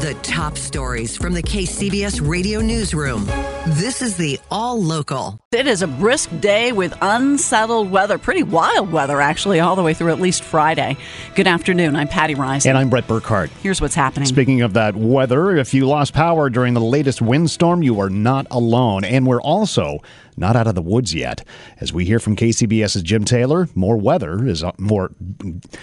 The top stories from the KCBS radio newsroom. This is the All Local. It is a brisk day with unsettled weather, pretty wild weather, actually, all the way through at least Friday. Good afternoon. I'm Patty Rice. And I'm Brett Burkhardt. Here's what's happening. Speaking of that weather, if you lost power during the latest windstorm, you are not alone. And we're also not out of the woods yet. As we hear from KCBS's Jim Taylor, more weather is more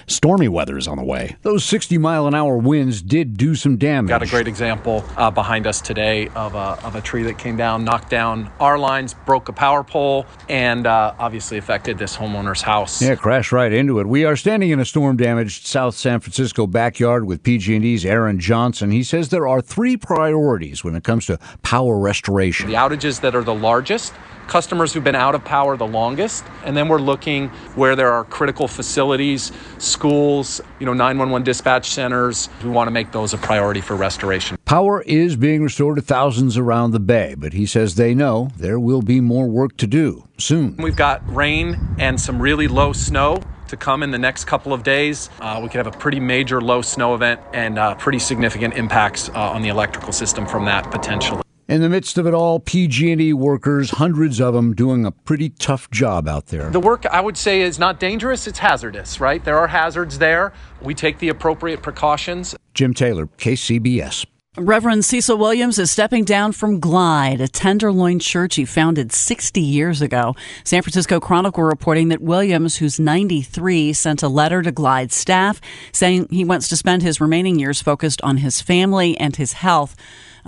stormy weather is on the way. Those 60 mile an hour winds did do some damage. Got a great example uh, behind us today of a, of a tree that came down, knocked down our lines, broke a power pole, and uh, obviously affected this homeowner's house. Yeah, crashed right into it. We are standing in a storm damaged South San Francisco backyard with PG&E's Aaron Johnson. He says there are three priorities when it comes to power restoration. The outages that are the largest customers who've been out of power the longest. And then we're looking where there are critical facilities, schools, you know, 911 dispatch centers. We want to make those a priority for restoration. Power is being restored to thousands around the bay, but he says they know there will be more work to do soon. We've got rain and some really low snow to come in the next couple of days. Uh, we could have a pretty major low snow event and uh, pretty significant impacts uh, on the electrical system from that potentially. In the midst of it all, PG&E workers, hundreds of them, doing a pretty tough job out there. The work, I would say, is not dangerous. It's hazardous, right? There are hazards there. We take the appropriate precautions. Jim Taylor, KCBS. Reverend Cecil Williams is stepping down from Glide, a Tenderloin church he founded 60 years ago. San Francisco Chronicle reporting that Williams, who's 93, sent a letter to Glide staff saying he wants to spend his remaining years focused on his family and his health.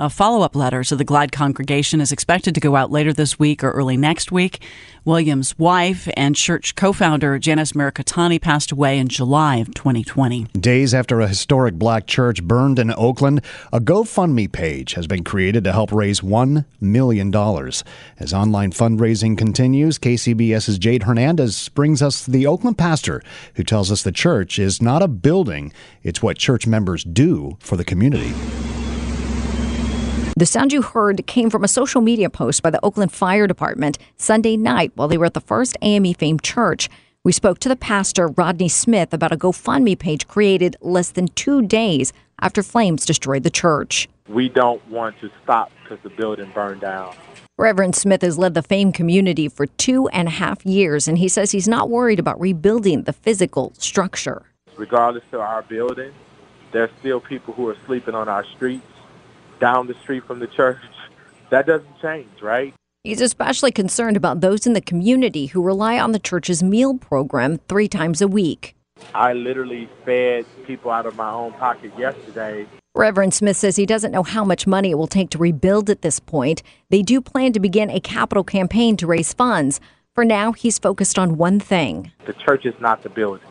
A follow up letter to the Glide congregation is expected to go out later this week or early next week. Williams' wife and church co founder Janice Mirikitani passed away in July of 2020. Days after a historic black church burned in Oakland, a GoFundMe page has been created to help raise $1 million. As online fundraising continues, KCBS's Jade Hernandez brings us the Oakland pastor who tells us the church is not a building, it's what church members do for the community. The sound you heard came from a social media post by the Oakland Fire Department Sunday night while they were at the First AME Fame Church. We spoke to the pastor, Rodney Smith, about a GoFundMe page created less than two days after flames destroyed the church. We don't want to stop because the building burned down. Reverend Smith has led the Fame community for two and a half years, and he says he's not worried about rebuilding the physical structure. Regardless of our building, there's still people who are sleeping on our streets down the street from the church. That doesn't change, right? He's especially concerned about those in the community who rely on the church's meal program three times a week. I literally fed people out of my own pocket yesterday. Reverend Smith says he doesn't know how much money it will take to rebuild at this point. They do plan to begin a capital campaign to raise funds. For now, he's focused on one thing. The church is not the building.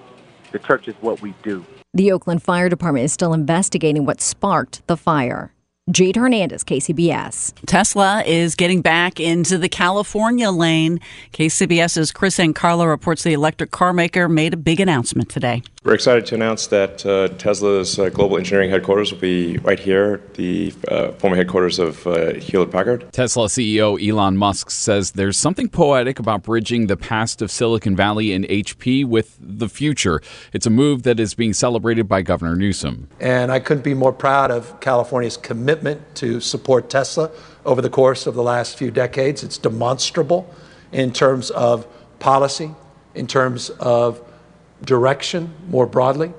The church is what we do. The Oakland Fire Department is still investigating what sparked the fire. Jade Hernandez, KCBS. Tesla is getting back into the California lane. KCBS's Chris Ancarlo reports the electric car maker made a big announcement today. We're excited to announce that uh, Tesla's uh, global engineering headquarters will be right here, the uh, former headquarters of uh, Hewlett Packard. Tesla CEO Elon Musk says there's something poetic about bridging the past of Silicon Valley and HP with the future. It's a move that is being celebrated by Governor Newsom. And I couldn't be more proud of California's commitment to support Tesla over the course of the last few decades. It's demonstrable in terms of policy, in terms of direction more broadly,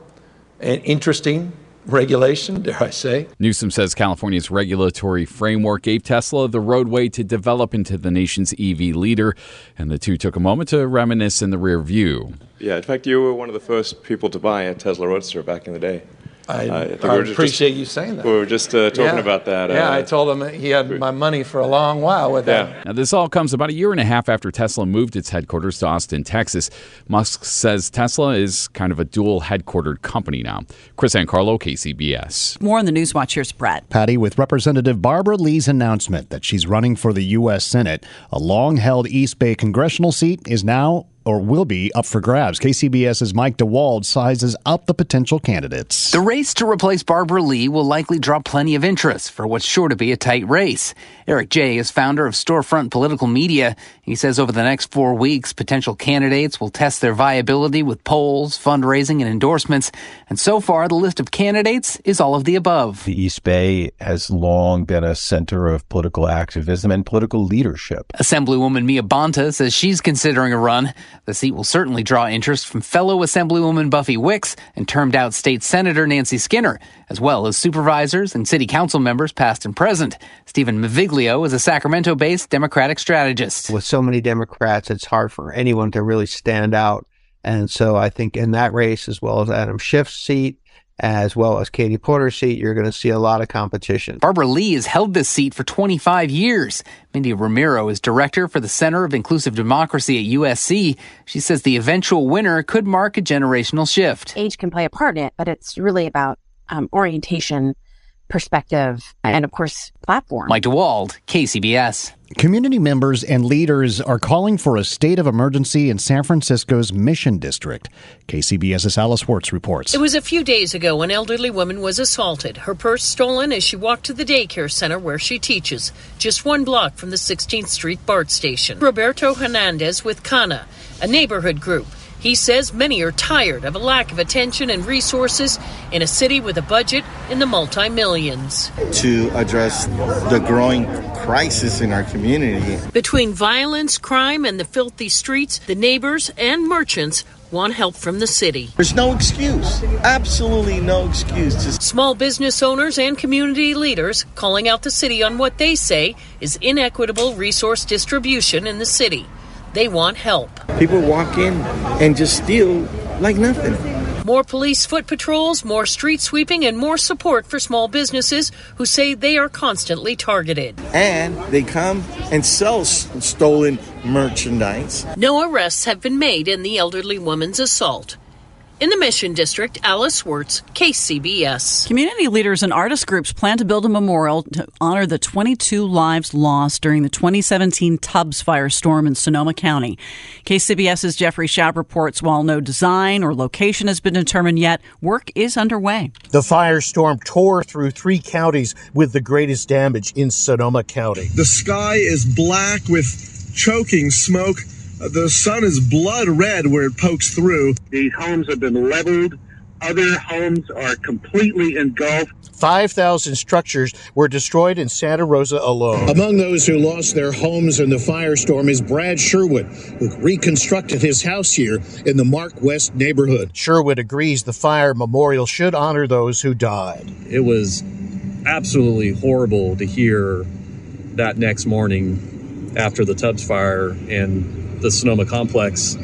and interesting regulation, dare I say. Newsom says California's regulatory framework gave Tesla the roadway to develop into the nation's EV leader, and the two took a moment to reminisce in the rear view. Yeah, in fact, you were one of the first people to buy a Tesla Roadster back in the day. I, I I we were just- appreciate you saying that. We were just uh, talking Yeah. about that. Yeah, uh, I told him he had my money for a long while with that. Now, this all comes about a year and a half after Tesla moved its headquarters to Austin, Texas. Musk says Tesla is kind of a dual headquartered company now. Chris Ancarlo, KCBS. More on the Newswatch. Here's Brett. Patty, with Representative Barbara Lee's announcement that she's running for the U.S. Senate, a long held East Bay congressional seat is now or will be up for grabs. KCBS's Mike DeWald sizes up the potential candidates. The race to replace Barbara Lee will likely draw plenty of interest for what's sure to be a tight race. Eric Jaye is founder of Storefront Political Media. He says over the next four weeks, potential candidates will test their viability with polls, fundraising, and endorsements. And so far, the list of candidates is all of the above. The East Bay has long been a center of political activism and political leadership. Assemblywoman Mia Bonta says she's considering a run. The seat will certainly draw interest from fellow Assemblywoman Buffy Wicks and termed out State Senator Nancy Skinner, as well as supervisors and city council members past and present. Steven Maviglio is a Sacramento based Democratic strategist. With so many Democrats, it's hard for anyone to really stand out. And so I think in that race, as well as Adam Schiff's seat, as well as Katie Porter's seat, you're going to see a lot of competition. Barbara Lee has held this seat for 25 years. Mindy Romero is director for the Center of Inclusive Democracy at USC. She says the eventual winner could mark a generational shift. Age can play a part in it, but it's really about um, orientation, perspective, and of course, platform. Mike DeWald, KCBS. Community members and leaders are calling for a state of emergency in San Francisco's Mission District. KCBS's Alice Wirtz reports. It was a few days ago an elderly woman was assaulted, her purse stolen as she walked to the daycare center where she teaches, just one block from the 16th Street BART station. Roberto Hernandez with CANA, a neighborhood group. He says many are tired of a lack of attention and resources in a city with a budget in the multi millions. To address the growing crisis in our community. Between violence, crime, and the filthy streets, the neighbors and merchants want help from the city. There's no excuse, absolutely no excuse. To... Small business owners and community leaders calling out the city on what they say is inequitable resource distribution in the city. They want help. People walk in and just steal like nothing. More police foot patrols, more street sweeping, and more support for small businesses who say they are constantly targeted. And they come and sell s- stolen merchandise. No arrests have been made in the elderly woman's assault. In the Mission District, Alice Wirtz, KCBS. Community leaders and artist groups plan to build a memorial to honor the 22 lives lost during the 2017 Tubbs firestorm in Sonoma County. KCBS's Jeffrey Schaub reports while no design or location has been determined yet, work is underway. The firestorm tore through three counties with the greatest damage in Sonoma County. The sky is black with choking smoke. The sun is blood red where it pokes through. These homes have been leveled. Other homes are completely engulfed. 5,000 structures were destroyed in Santa Rosa alone. Among those who lost their homes in the firestorm is Brad Sherwood, who reconstructed his house here in the Mark West neighborhood. Sherwood agrees the fire memorial should honor those who died. It was absolutely horrible to hear that next morning after the Tubbs fire and the Sonoma complex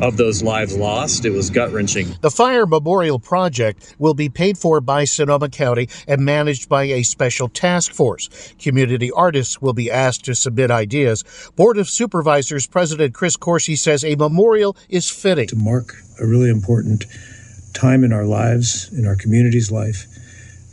of those lives lost. It was gut wrenching. The Fire Memorial Project will be paid for by Sonoma County and managed by a special task force. Community artists will be asked to submit ideas. Board of Supervisors President Chris Coursey says a memorial is fitting. To mark a really important time in our lives, in our community's life,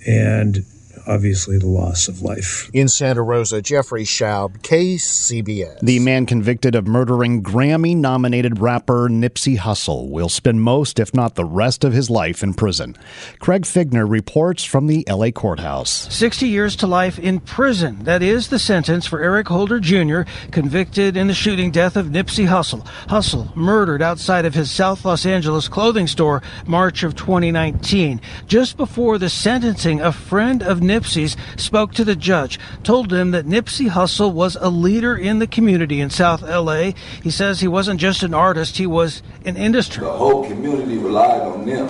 and obviously the loss of life. In Santa Rosa, Jeffrey Schaub, KCBS. The man convicted of murdering Grammy nominated rapper Nipsey Hussle will spend most, if not the rest of his life in prison. Craig Figner reports from the LA courthouse. 60 years to life in prison. That is the sentence for Eric Holder Jr., convicted in the shooting death of Nipsey Hussle. Hussle murdered outside of his South Los Angeles clothing store March of 2019. Just before the sentencing, a friend of Nipsey's spoke to the judge, told him that Nipsey Hussle was a leader in the community in South LA. He says he wasn't just an artist, he was an industry. The whole community relied on them.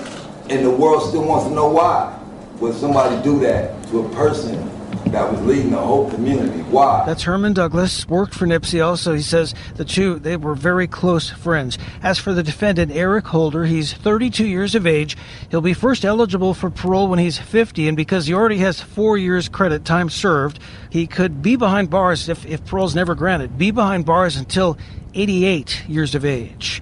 And the world still wants to know why. Would somebody do that to a person that was leading the whole community. Why? That's Herman Douglas, worked for Nipsey also. He says the two, they were very close friends. As for the defendant, Eric Holder, he's 32 years of age. He'll be first eligible for parole when he's 50, and because he already has four years credit time served, he could be behind bars if, if parole's never granted, be behind bars until 88 years of age.